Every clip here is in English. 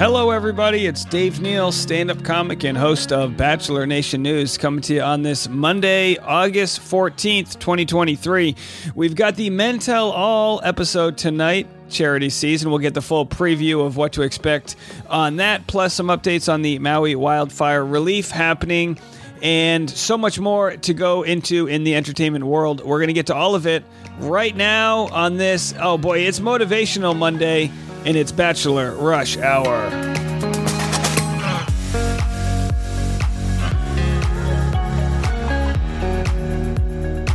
Hello, everybody. It's Dave Neal, stand up comic and host of Bachelor Nation News, coming to you on this Monday, August 14th, 2023. We've got the Men Tell All episode tonight, charity season. We'll get the full preview of what to expect on that, plus some updates on the Maui wildfire relief happening, and so much more to go into in the entertainment world. We're going to get to all of it right now on this. Oh boy, it's Motivational Monday and it's Bachelor Rush Hour.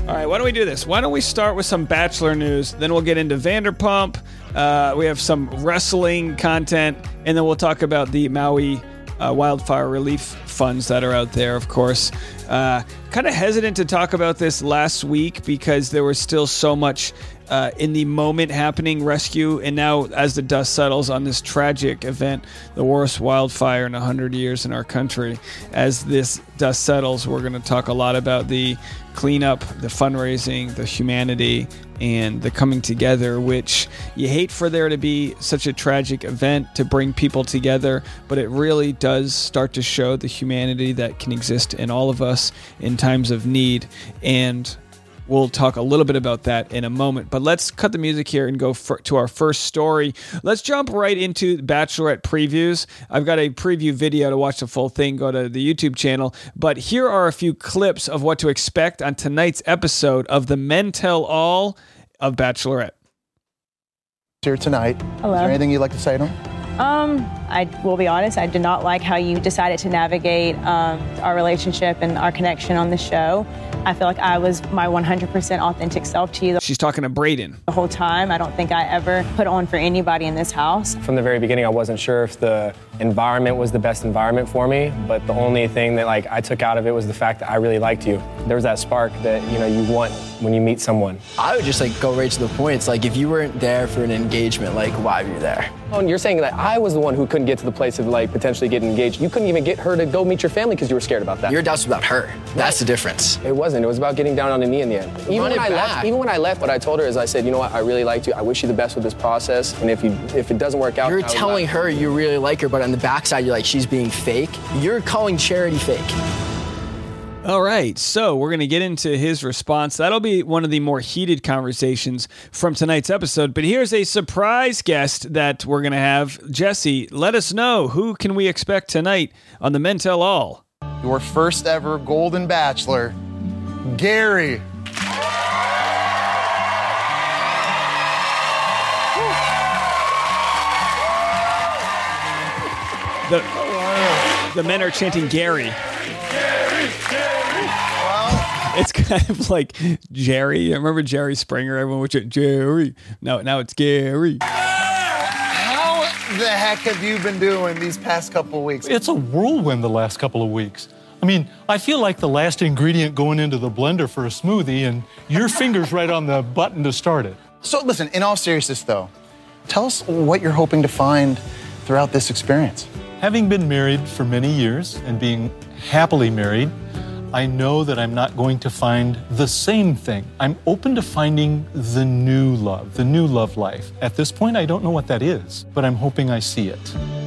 All right, why don't we do this? Why don't we start with some Bachelor news? Then we'll get into Vanderpump. Uh, we have some wrestling content, and then we'll talk about the Maui uh, wildfire relief funds that are out there, of course. Uh, kind of hesitant to talk about this last week because there was still so much uh, in the moment happening rescue. And now, as the dust settles on this tragic event, the worst wildfire in 100 years in our country, as this dust settles, we're going to talk a lot about the cleanup, the fundraising, the humanity, and the coming together, which you hate for there to be such a tragic event to bring people together, but it really does start to show the humanity that can exist in all of us in times of need. And We'll talk a little bit about that in a moment, but let's cut the music here and go for, to our first story. Let's jump right into Bachelorette previews. I've got a preview video to watch the full thing. Go to the YouTube channel. But here are a few clips of what to expect on tonight's episode of the Men Tell All of Bachelorette. Here tonight. Hello. Is there anything you'd like to say to him? Um, I will be honest, I did not like how you decided to navigate um, our relationship and our connection on the show. I feel like I was my 100% authentic self to you She's talking to Brayden. the whole time. I don't think I ever put on for anybody in this house. From the very beginning, I wasn't sure if the environment was the best environment for me, but the only thing that like I took out of it was the fact that I really liked you. There was that spark that you know you want when you meet someone. I would just like go right to the point. It's like if you weren't there for an engagement, like why were you there? Oh, and you're saying that I was the one who couldn't get to the place of like potentially getting engaged. You couldn't even get her to go meet your family because you were scared about that. Your doubts about her. That's the difference. It wasn't. It was about getting down on a knee in the end. Even Run when I back. left, even when I left, what I told her is I said, you know what, I really liked you. I wish you the best with this process. And if you if it doesn't work out, You're telling her you really like her, but on the backside you're like she's being fake. You're calling charity fake. All right, so we're going to get into his response. That'll be one of the more heated conversations from tonight's episode. But here's a surprise guest that we're going to have. Jesse, let us know who can we expect tonight on the Men Tell All. Your first ever Golden Bachelor, Gary. The, the men are chanting Gary. It's kind of like Jerry. I remember Jerry Springer. Everyone would chant Jerry. No, now it's Gary. How the heck have you been doing these past couple weeks? It's a whirlwind the last couple of weeks. I mean, I feel like the last ingredient going into the blender for a smoothie, and your finger's right on the button to start it. So listen, in all seriousness though, tell us what you're hoping to find throughout this experience. Having been married for many years and being happily married, I know that I'm not going to find the same thing. I'm open to finding the new love, the new love life. At this point, I don't know what that is, but I'm hoping I see it.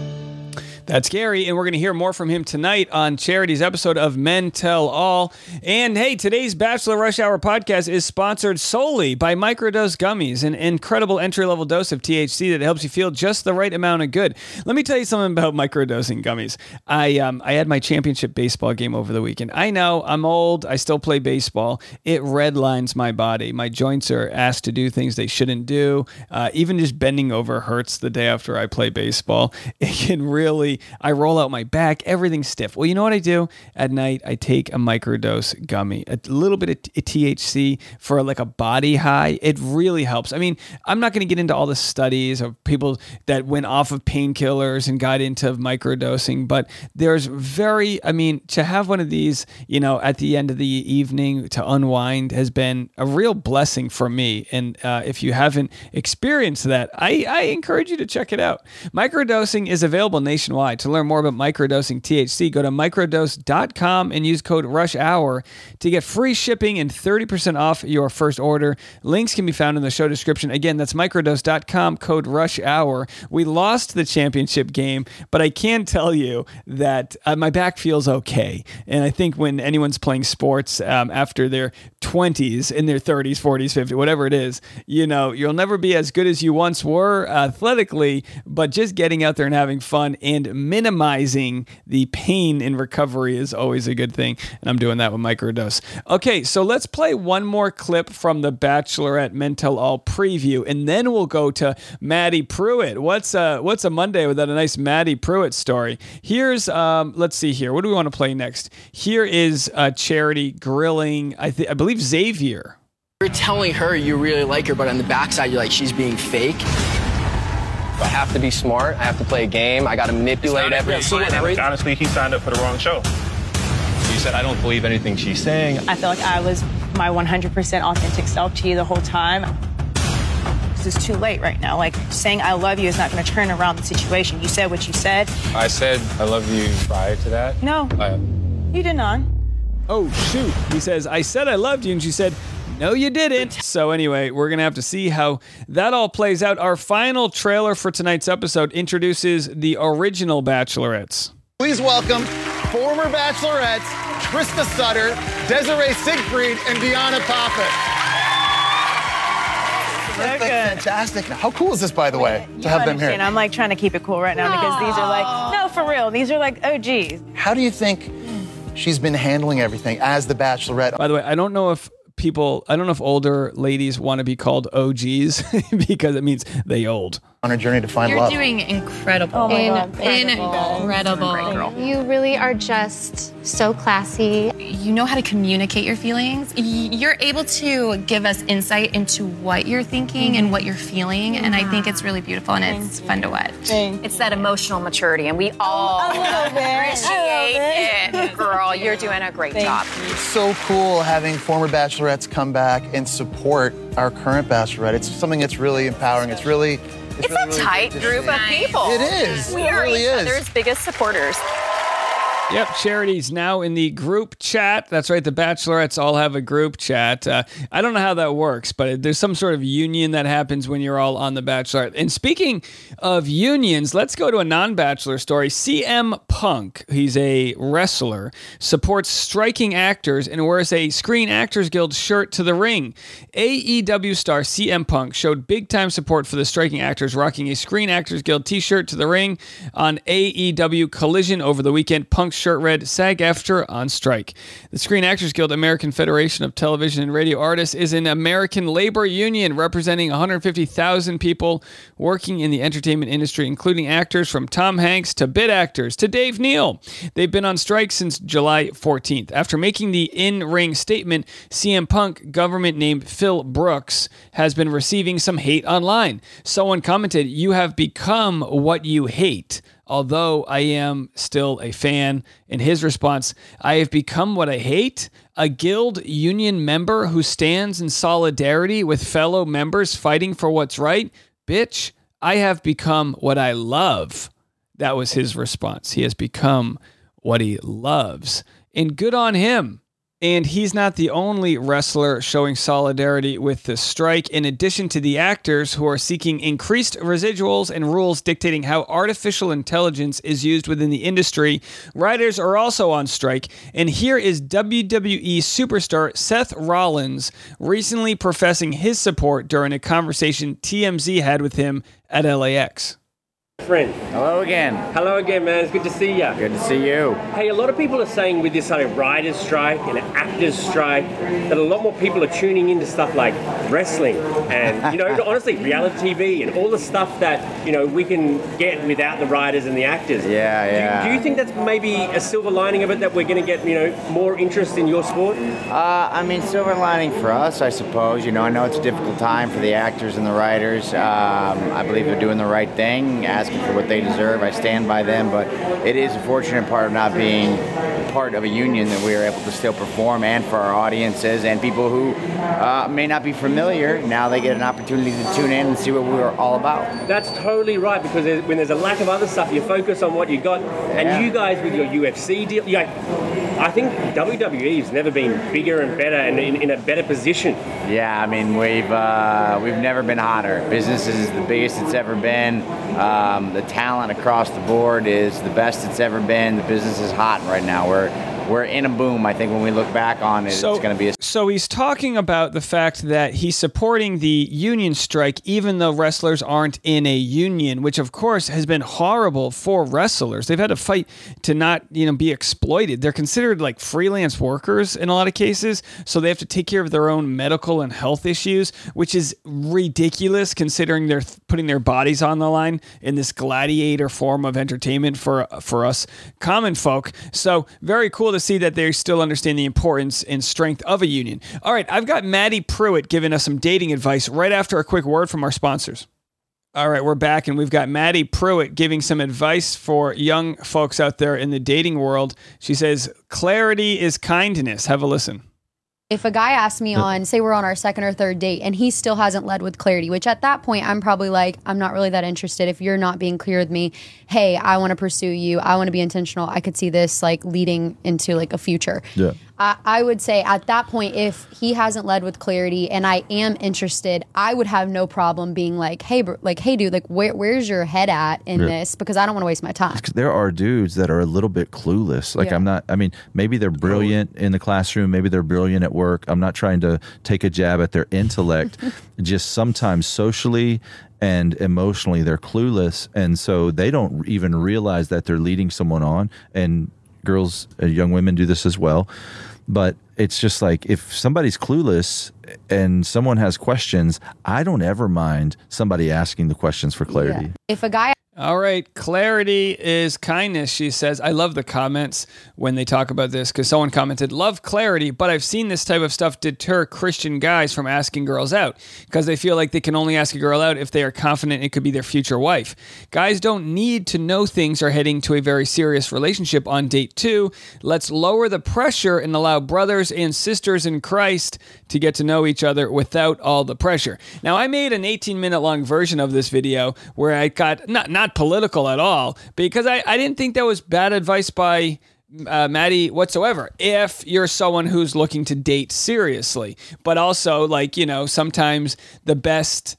That's Gary, and we're going to hear more from him tonight on Charity's episode of Men Tell All. And hey, today's Bachelor Rush Hour podcast is sponsored solely by Microdose Gummies, an incredible entry level dose of THC that helps you feel just the right amount of good. Let me tell you something about microdosing gummies. I um, I had my championship baseball game over the weekend. I know I'm old. I still play baseball. It redlines my body. My joints are asked to do things they shouldn't do. Uh, even just bending over hurts the day after I play baseball. It can really. I roll out my back. Everything's stiff. Well, you know what I do at night? I take a microdose gummy, a little bit of THC for like a body high. It really helps. I mean, I'm not going to get into all the studies of people that went off of painkillers and got into microdosing, but there's very, I mean, to have one of these, you know, at the end of the evening to unwind has been a real blessing for me. And uh, if you haven't experienced that, I, I encourage you to check it out. Microdosing is available nationwide To learn more about microdosing THC, go to microdose.com and use code RUSH HOUR to get free shipping and 30% off your first order. Links can be found in the show description. Again, that's microdose.com, code RUSH HOUR. We lost the championship game, but I can tell you that uh, my back feels okay. And I think when anyone's playing sports um, after their 20s, in their 30s, 40s, 50s, whatever it is, you know, you'll never be as good as you once were athletically, but just getting out there and having fun and minimizing the pain in recovery is always a good thing. And I'm doing that with microdose. Okay, so let's play one more clip from the Bachelorette Men Tell All preview, and then we'll go to Maddie Pruitt. What's a what's a Monday without a nice Maddie Pruitt story? Here's um, let's see here. What do we want to play next? Here is uh, Charity grilling. I think I believe Xavier. You're telling her you really like her, but on the backside, you're like, she's being fake. I have to be smart. I have to play a game. I got to manipulate everything. Honestly, he signed up for the wrong show. You said, I don't believe anything she's saying. I feel like I was my 100% authentic self to you the whole time. This is too late right now. Like saying I love you is not going to turn around the situation. You said what you said. I said I love you prior to that. No, I, you did not. Oh shoot! He says, "I said I loved you," and she said, "No, you didn't." So anyway, we're gonna have to see how that all plays out. Our final trailer for tonight's episode introduces the original Bachelorettes. Please welcome former bachelorettes Trista Sutter, Desiree Siegfried, and Deanna Pappas. They're. Fantastic. How cool is this, by the way, to have them here? I'm like trying to keep it cool right now because these are like no, for real. These are like OGs. How do you think she's been handling everything as the bachelorette? By the way, I don't know if people, I don't know if older ladies want to be called OGs because it means they old. On a journey to find love. You're doing incredible. Oh my God, thank you. incredible. You really are just so classy. You know how to communicate your feelings. You're able to give us insight into what you're thinking and what you're feeling, and I think it's really beautiful and it's fun to watch. It's that emotional maturity, and we oh, all appreciate it. Girl, you're doing a great job. It's so cool having former bachelorettes come back and support our current bachelorette. It's something that's really empowering. It's really It's really, a tight group of people. It is. We It are really each is. other's biggest supporters. Yep, Charity's now in the group chat. That's right, the Bachelorettes all have a group chat. Uh, I don't know how that works, but there's some sort of union that happens when you're all on the Bachelorette. And speaking of unions, let's go to a non Bachelor story. CM Punk, he's a wrestler, supports striking actors and wears a Screen Actors Guild shirt to the ring. AEW star CM Punk showed big time support for the striking actors, rocking a Screen Actors Guild t shirt to the ring on AEW Collision over the weekend. Punk's shirt read SAG AFTRA on strike. The Screen Actors Guild, American Federation of Television and Radio Artists, is an American labor union representing 150,000 people working in the entertainment industry, including actors from Tom Hanks to bit actors to Dave Neal. They've been on strike since July 14th. After making the in ring statement, CM Punk, government named Phil Brooks, has been receiving some hate online. Someone commented, You have become what you hate although I am still a fan. In his response, I have become what I hate a guild union member who stands in solidarity with fellow members fighting for what's right. Bitch, I have become what I love. That was his response. He has become what he loves. And good on him. And he's not the only wrestler showing solidarity with the strike. In addition to the actors who are seeking increased residuals and rules dictating how artificial intelligence is used within the industry, writers are also on strike. And here is WWE superstar Seth Rollins recently professing his support during a conversation TMZ had with him at LAX. Friend. Hello again. Hello again, man. It's good to see you. Good to see you. Hey, a lot of people are saying with this like writers' strike and actors' strike that a lot more people are tuning into stuff like wrestling and, you know, honestly, reality TV and all the stuff that, you know, we can get without the writers and the actors. Yeah, Do yeah. Do, you think that's maybe a silver lining of it that we're going to get, you know, more interest in your sport? Uh, I mean, silver lining for us, I suppose. You know, I know it's a difficult time for the actors and the writers. Um, I believe they're doing the right thing, asking for what they deserve. I stand by them, but it is a fortunate part of not being part of a union that we are able to still perform and for our audiences and people who uh, may not be familiar. Now they get an opportunity to tune in and see what we are all about. That's totally right because there's, when there's a lack of other stuff, you focus on what you got. Yeah. And you guys with your UFC deal, like, I think WWE's never been bigger and better and in, in a better position. Yeah, I mean we've uh, we've never been hotter. Business is the biggest it's ever been. Um, the talent across the board is the best it's ever been. The business is hot right now. We're we're in a boom. I think when we look back on it, So- it's going to be a So he's talking about the fact that he's supporting the union strike, even though wrestlers aren't in a union, which of course has been horrible for wrestlers. They've had to fight to not, you know, be exploited. They're considered like freelance workers in a lot of cases, so they have to take care of their own medical and health issues, which is ridiculous considering they're th- putting their bodies on the line in this gladiator form of entertainment for for us common folk. So very cool see that they still understand the importance and strength of a union. All right, I've got Maddie Pruitt giving us some dating advice right after a quick word from our sponsors. All right, we're back, and we've got Maddie Pruitt giving some advice for young folks out there in the dating world. She says, Clarity is kindness. Have a listen. If a guy asks me on, say we're on our second or third date, and he still hasn't led with clarity, which at that point I'm probably like, I'm not really that interested. If you're not being clear with me, hey, I want to pursue you, I want to be intentional. I could see this like leading into like a future. Yeah. I, I would say at that point, if he hasn't led with clarity and I am interested, I would have no problem being like, hey, bro, like, hey, dude, like, where, where's your head at in Yeah. this? Because I don't want to waste my time. there are dudes that are a little bit clueless. Like Yeah. I'm not. I mean, maybe they're brilliant in the classroom. Maybe they're brilliant at work. I'm not trying to take a jab at their intellect. Just sometimes socially and emotionally, they're clueless, and so they don't even realize that they're leading someone on. And girls, uh, young women do this as well. But it's just like if somebody's clueless and someone has questions, I don't ever mind somebody asking the questions for clarity. If a guy All right, clarity is kindness, she says. I love the comments when they talk about this because someone commented, Love clarity, but I've seen this type of stuff deter Christian guys from asking girls out because they feel like they can only ask a girl out if they are confident it could be their future wife. Guys don't need to know things are heading to a very serious relationship on date two. Let's lower the pressure and allow brothers and sisters in Christ to get to know each other without all the pressure. Now, I made an 18 minute long version of this video where I got not not political at all because I, I didn't think that was bad advice by uh, Maddie whatsoever. If you're someone who's looking to date seriously, but also like you know sometimes the best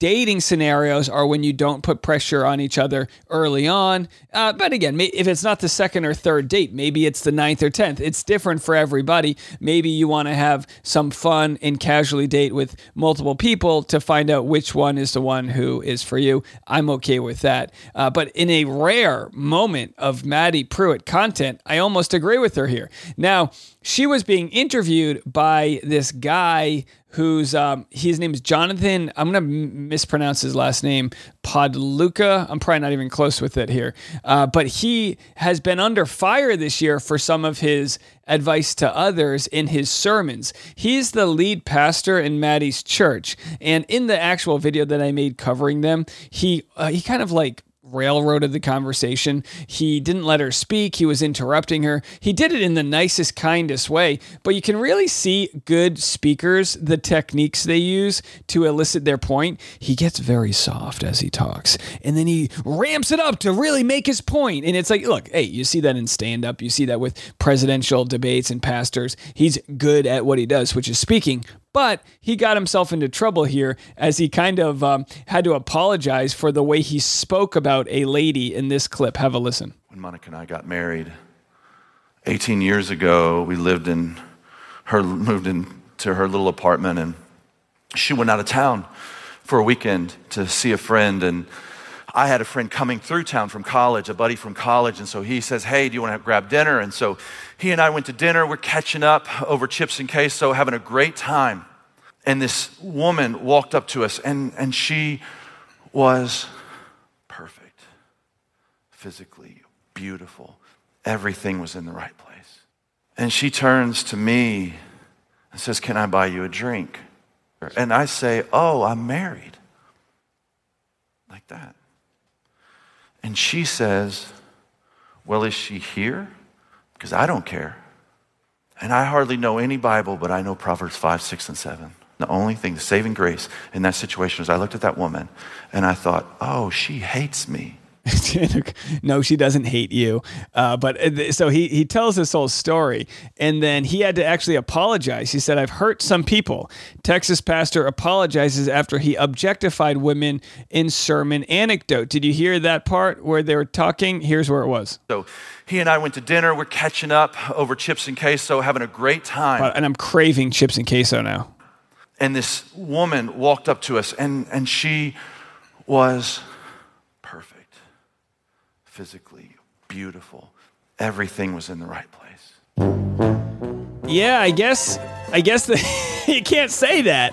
dating scenarios are when you don't put pressure on each other early on. Uh, but again, if it's not the second or third date, maybe it's the ninth or tenth. It's different for everybody. Maybe you want to have some fun and casually date with multiple people to find out which one is the one who is for you. I'm okay with that. Uh, but in a rare moment of Maddie Pruitt content, I almost agree with her here. Now, she was being interviewed by this guy who's um, his name is Jonathan. I'm gonna mispronounce his last name, Podluka. I'm probably not even close with it here, uh, but he has been under fire this year for some of his advice to others in his sermons. He's the lead pastor in Maddie's church, and in the actual video that I made covering them, he uh, he kind of like railroaded the conversation. He didn't let her speak. He was interrupting her. He did it in the nicest, kindest way. But you can really see good speakers, the techniques they use to elicit their point. He gets very soft as he talks, and then he ramps it up to really make his point. And it's like, look, hey, you see that in stand up, you see that with presidential debates and pastors. He's good at what he does, which is speaking. But he got himself into trouble here as he kind of um, had to apologize for the way he spoke about a lady in this clip. Have a listen. When Monica and I got married 18 years ago, we lived in her, moved into her little apartment, and she went out of town for a weekend to see a friend. And I had a friend coming through town from college, a buddy from college, and so he says, Hey, do you want to grab dinner? And so he and I went to dinner. We're catching up over chips and queso, having a great time. And this woman walked up to us, and, and she was perfect, physically beautiful. Everything was in the right place. And she turns to me and says, Can I buy you a drink? And I say, Oh, I'm married. Like that. And she says, Well, is she here? Because I don't care. And I hardly know any Bible, but I know Proverbs 5, 6, and 7. The only thing, the saving grace in that situation was I looked at that woman and I thought, oh, she hates me. No, she doesn't hate you. Uh, but uh, so he he tells this whole story, and then he had to actually apologize. He said, "I've hurt some people." Texas pastor apologizes after he objectified women in sermon anecdote. Did you hear that part where they were talking? Here's where it was. So he and I went to dinner. We're catching up over chips and queso, having a great time. And I'm craving chips and queso now. And this woman walked up to us, and and she was physically beautiful. Everything was in the right place. Yeah, I guess I guess the, you can't say that.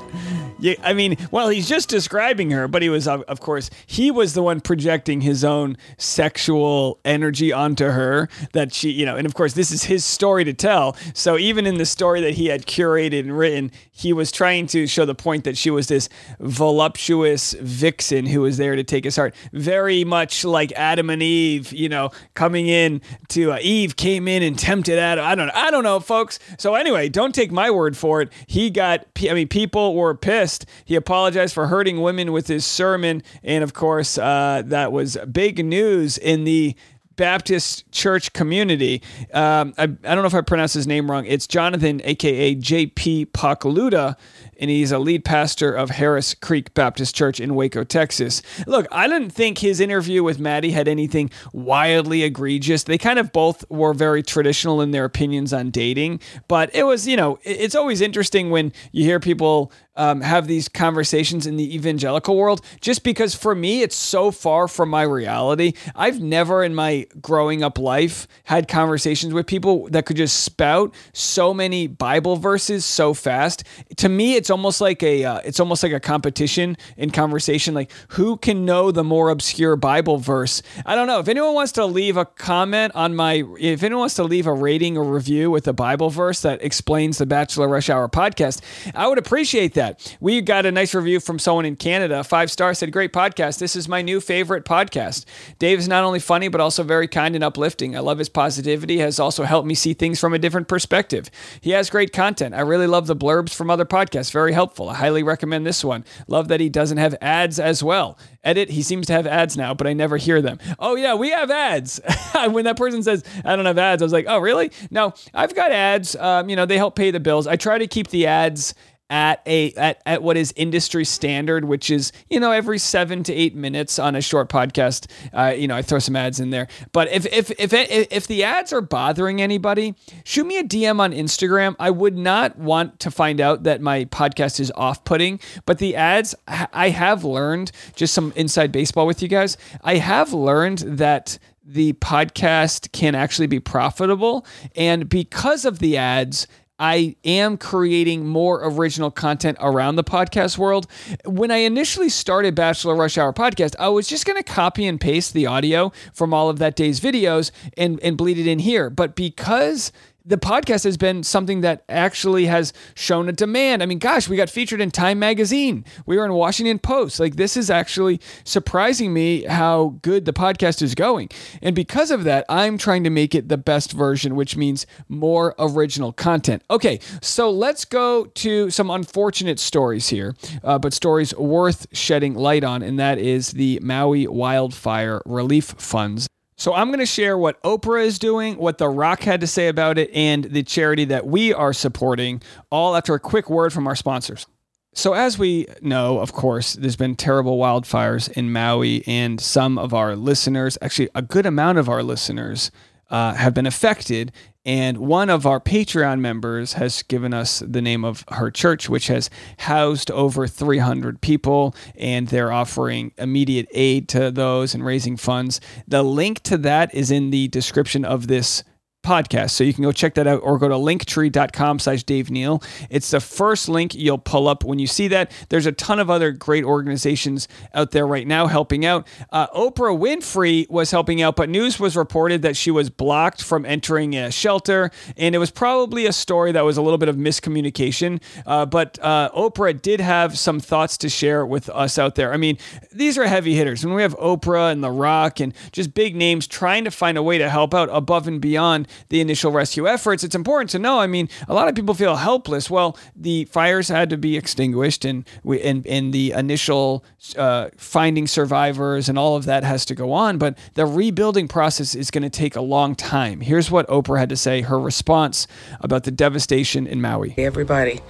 Yeah, I mean, well, he's just describing her, but he was, of course, he was the one projecting his own sexual energy onto her. That she, you know, and of course, this is his story to tell. So even in the story that he had curated and written, he was trying to show the point that she was this voluptuous vixen who was there to take his heart, very much like Adam and Eve. You know, coming in to uh, Eve came in and tempted Adam. I don't, I don't know, folks. So anyway, don't take my word for it. He got, I mean, people were pissed he apologized for hurting women with his sermon. And of course, uh, that was big news in the Baptist church community. Um, I, I, don't know if I pronounced his name wrong. It's Jonathan, aka JP Pokluda, and he's a lead pastor of Harris Creek Baptist Church in Waco, Texas. Look, I didn't think his interview with Maddie had anything wildly egregious. They kind of both were very traditional in their opinions on dating, but it was, you know, it's always interesting when you hear people um, have these conversations in the evangelical world just because for me it's so far from my reality. I've never in my growing up life had conversations with people that could just spout so many Bible verses so fast. To me, it's almost like a uh, it's almost like a competition in conversation. Like who can know the more obscure Bible verse? I don't know. If anyone wants to leave a comment on my, if anyone wants to leave a rating or review with a Bible verse that explains the Bachelor Rush Hour podcast, I would appreciate that that. We got a nice review from someone in Canada. Five stars said, Great podcast. This is my new favorite podcast. Dave is not only funny, but also very kind and uplifting. I love his positivity, has also helped me see things from a different perspective. He has great content. I really love the blurbs from other podcasts. Very helpful. I highly recommend this one. Love that he doesn't have ads as well. Edit, he seems to have ads now, but I never hear them. Oh, yeah, we have ads. when that person says, I don't have ads, I was like, oh, really? No, I've got ads. Um, you know, they help pay the bills. I try to keep the ads at a at, at what is industry standard, which is you know every seven to eight minutes on a short podcast. Uh, you know, I throw some ads in there. But if if if if the ads are bothering anybody, shoot me a DM on Instagram. I would not want to find out that my podcast is off putting, but the ads I have learned just some inside baseball with you guys. I have learned that the podcast can actually be profitable. And because of the ads, I am creating more original content around the podcast world. When I initially started Bachelor Rush Hour podcast, I was just going to copy and paste the audio from all of that day's videos and, and bleed it in here. But because the podcast has been something that actually has shown a demand. I mean, gosh, we got featured in Time Magazine. We were in Washington Post. Like, this is actually surprising me how good the podcast is going. And because of that, I'm trying to make it the best version, which means more original content. Okay, so let's go to some unfortunate stories here, uh, but stories worth shedding light on, and that is the Maui wildfire relief funds so I'm going to share what Oprah is doing, what The Rock had to say about it, and the charity that we are supporting, all after a quick word from our sponsors. So, as we know, of course, there's been terrible wildfires in Maui, and some of our listeners, actually, a good amount of our listeners, uh, have been affected. And one of our Patreon members has given us the name of her church, which has housed over 300 people, and they're offering immediate aid to those and raising funds. The link to that is in the description of this podcast. So you can go check that out or go to linktree.com slash Dave Neal. It's the first link you'll pull up when you see that. There's a ton of other great organizations out there right now helping out. Uh, Oprah Winfrey was helping out, but news was reported that she was blocked from entering a shelter. And it was probably a story that was a little bit of miscommunication. Uh, but uh, Oprah did have some thoughts to share with us out there. I mean, these are heavy hitters. When we have Oprah and The Rock and just big names trying to find a way to help out above and beyond the initial rescue efforts, it's important to know. I mean, a lot of people feel helpless. Well, the fires had to be extinguished, and we and, the initial uh, finding survivors and all of that has to go on. But the rebuilding process is going to take a long time. Here's what Oprah had to say. Her response about the devastation in Maui. Hey, everybody.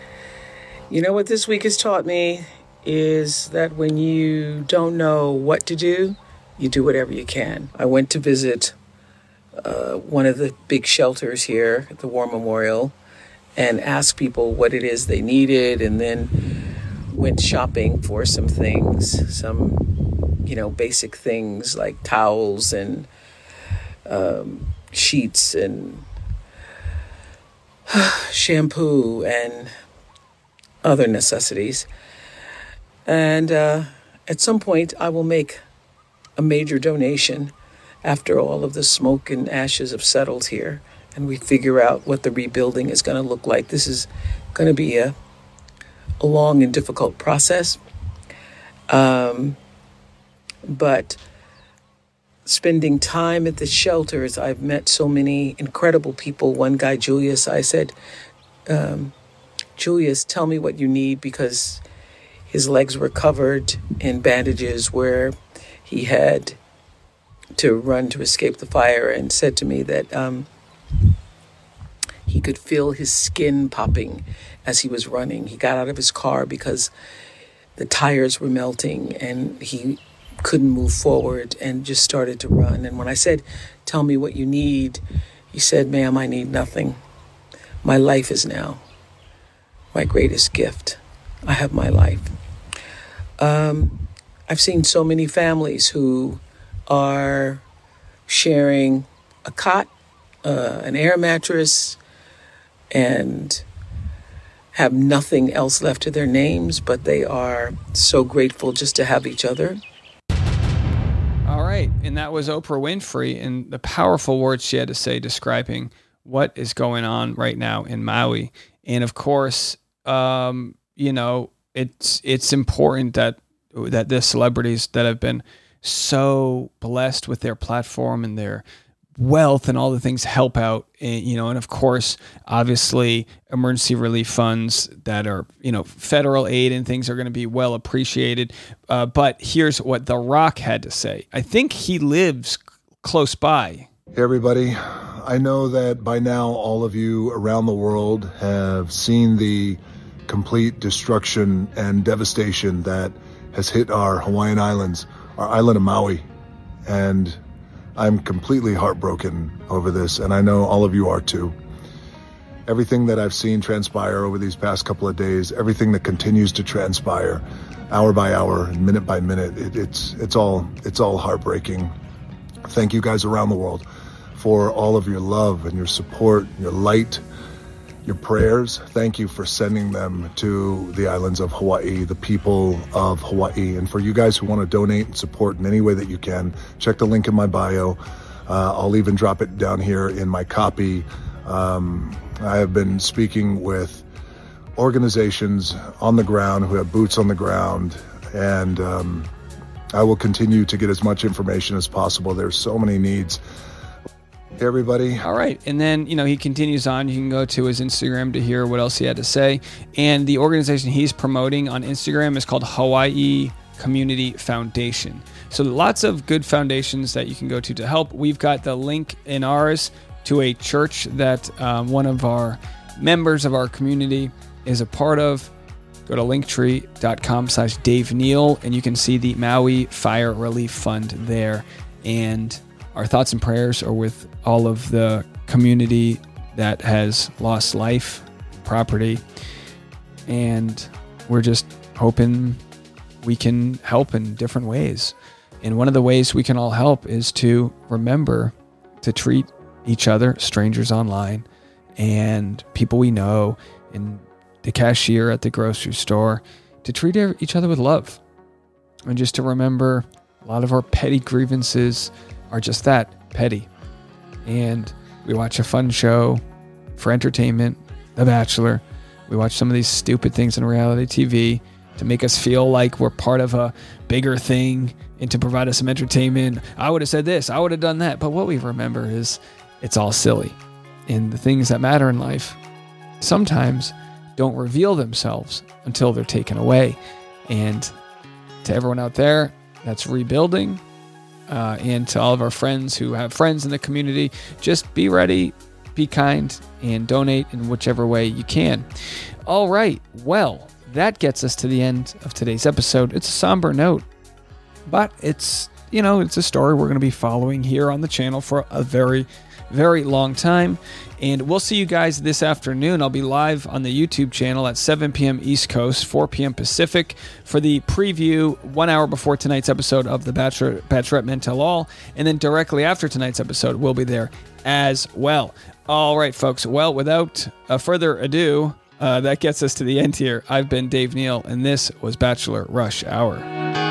You know what this week has taught me is that when you don't know what to do, you do whatever you can. I went to visit uh, one of the big shelters here at the War Memorial and asked people what it is they needed, and then went shopping for some things, some, you know, basic things like towels and um, sheets and shampoo and other necessities. And uh, at some point, I will make a major donation after all of the smoke and ashes have settled here and we figure out what the rebuilding is going to look like. This is going to be a, a long and difficult process. Um, but spending time at the shelters, I've met so many incredible people. One guy, Julius, I said, um, Julius, tell me what you need because his legs were covered in bandages where he had to run to escape the fire and said to me that um, he could feel his skin popping as he was running. He got out of his car because the tires were melting and he couldn't move forward and just started to run. And when I said, Tell me what you need, he said, Ma'am, I need nothing. My life is now my greatest gift. I have my life. Um, I've seen so many families who are sharing a cot, uh, an air mattress, and have nothing else left to their names, but they are so grateful just to have each other. All right. And that was Oprah Winfrey and the powerful words she had to say describing what is going on right now in Maui. And of course, um, you know, it's it's important that that the celebrities that have been so blessed with their platform and their wealth and all the things help out and, you know and of course obviously emergency relief funds that are you know federal aid and things are going to be well appreciated. Uh, but here's what the rock had to say. I think he lives close by. Hey, everybody. I know that by now all of you around the world have seen the complete destruction and devastation that has hit our Hawaiian Islands, our island of Maui. And I'm completely heartbroken over this, and I know all of you are too. Everything that I've seen transpire over these past couple of days, everything that continues to transpire, hour by hour, minute by minute, it, it's it's all it's all heartbreaking. Thank you guys around the world for all of your love and your support, your light, your prayers. Thank you for sending them to the islands of Hawaii, the people of Hawaii. And for you guys who want to donate and support in any way that you can, check the link in my bio. Uh, I'll even drop it down here in my copy. Um, I have been speaking with organizations on the ground who have boots on the ground, and um, I will continue to get as much information as possible. There's so many needs. Everybody. All right. And then, you know, he continues on. You can go to his Instagram to hear what else he had to say. And the organization he's promoting on Instagram is called Hawaii Community Foundation. So lots of good foundations that you can go to to help. We've got the link in ours to a church that um, one of our members of our community is a part of. Go to linktree.com slash Dave Neal and you can see the Maui Fire Relief Fund there. And our thoughts and prayers are with all of the community that has lost life, property, and we're just hoping we can help in different ways. And one of the ways we can all help is to remember to treat each other, strangers online, and people we know, and the cashier at the grocery store, to treat each other with love. And just to remember a lot of our petty grievances are just that petty. And we watch a fun show for entertainment, The Bachelor. We watch some of these stupid things in reality TV to make us feel like we're part of a bigger thing and to provide us some entertainment. I would have said this, I would have done that. But what we remember is it's all silly. and the things that matter in life sometimes don't reveal themselves until they're taken away. And to everyone out there that's rebuilding, uh, and to all of our friends who have friends in the community, just be ready, be kind, and donate in whichever way you can. All right, well, that gets us to the end of today's episode. It's a somber note, but it's, you know, it's a story we're going to be following here on the channel for a very, very long time. And we'll see you guys this afternoon. I'll be live on the YouTube channel at 7 p.m. East Coast, 4 p.m. Pacific for the preview one hour before tonight's episode of The Bachelor, Bachelorette Men Tell All. And then directly after tonight's episode, we'll be there as well. All right, folks. Well, without uh, further ado, uh, that gets us to the end here. I've been Dave Neal, and this was Bachelor Rush Hour.